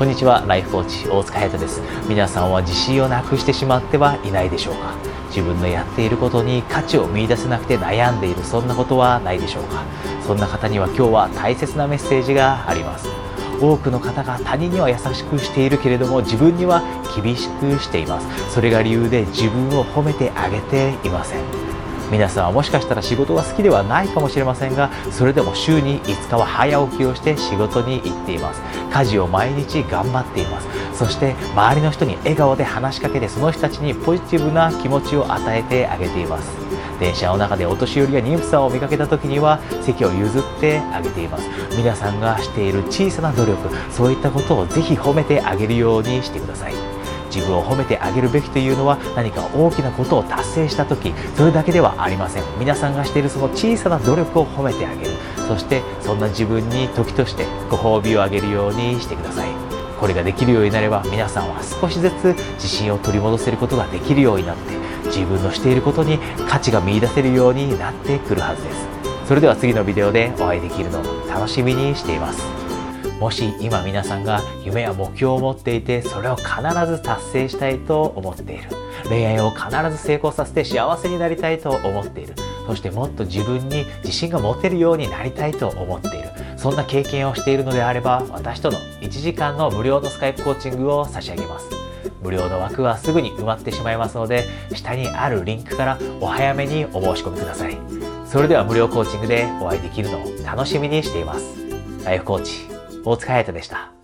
こんにちは。ライフコーチ大塚隼人です。皆さんは自信をなくしてしまってはいないでしょうか。自分のやっていることに価値を見出せなくて悩んでいるそんなことはないでしょうか。そんな方には今日は大切なメッセージがあります。多くの方が他人には優しくしているけれども自分には厳しくしています。それが理由で自分を褒めてあげていません。皆さんはもしかしたら仕事が好きではないかもしれませんがそれでも週に5日は早起きをして仕事に行っています。家事を毎日頑張っています。そして周りの人に笑顔で話しかけてその人たちにポジティブな気持ちを与えてあげています。電車の中でお年寄りや妊婦さんを見かけた時には席を譲ってあげています。皆さんがしている小さな努力そういったことをぜひ褒めてあげるようにしてください。自分を褒めてあげるべきというのは何か大きなことを達成した時それだけではありません。皆さんがしているその小さな努力を褒めてあげる。そしてそんな自分に時としてご褒美をあげるようにしてください。これができるようになれば皆さんは少しずつ自信を取り戻せることができるようになって自分のしていることに価値が見いだせるようになってくるはずです。それでは次のビデオでお会いできるのを楽しみにしています。もし今皆さんが夢や目標を持っていてそれを必ず達成したいと思っている。恋愛を必ず成功させて幸せになりたいと思っている。そしてもっと自分に自信が持てるようになりたいと思っている。そんな経験をしているのであれば私との1時間の無料のスカイプコーチングを差し上げます。無料の枠はすぐに埋まってしまいますので下にあるリンクからお早めにお申し込みください。それでは無料コーチングでお会いできるのを楽しみにしています。ライフコーチ。お疲れ様でした。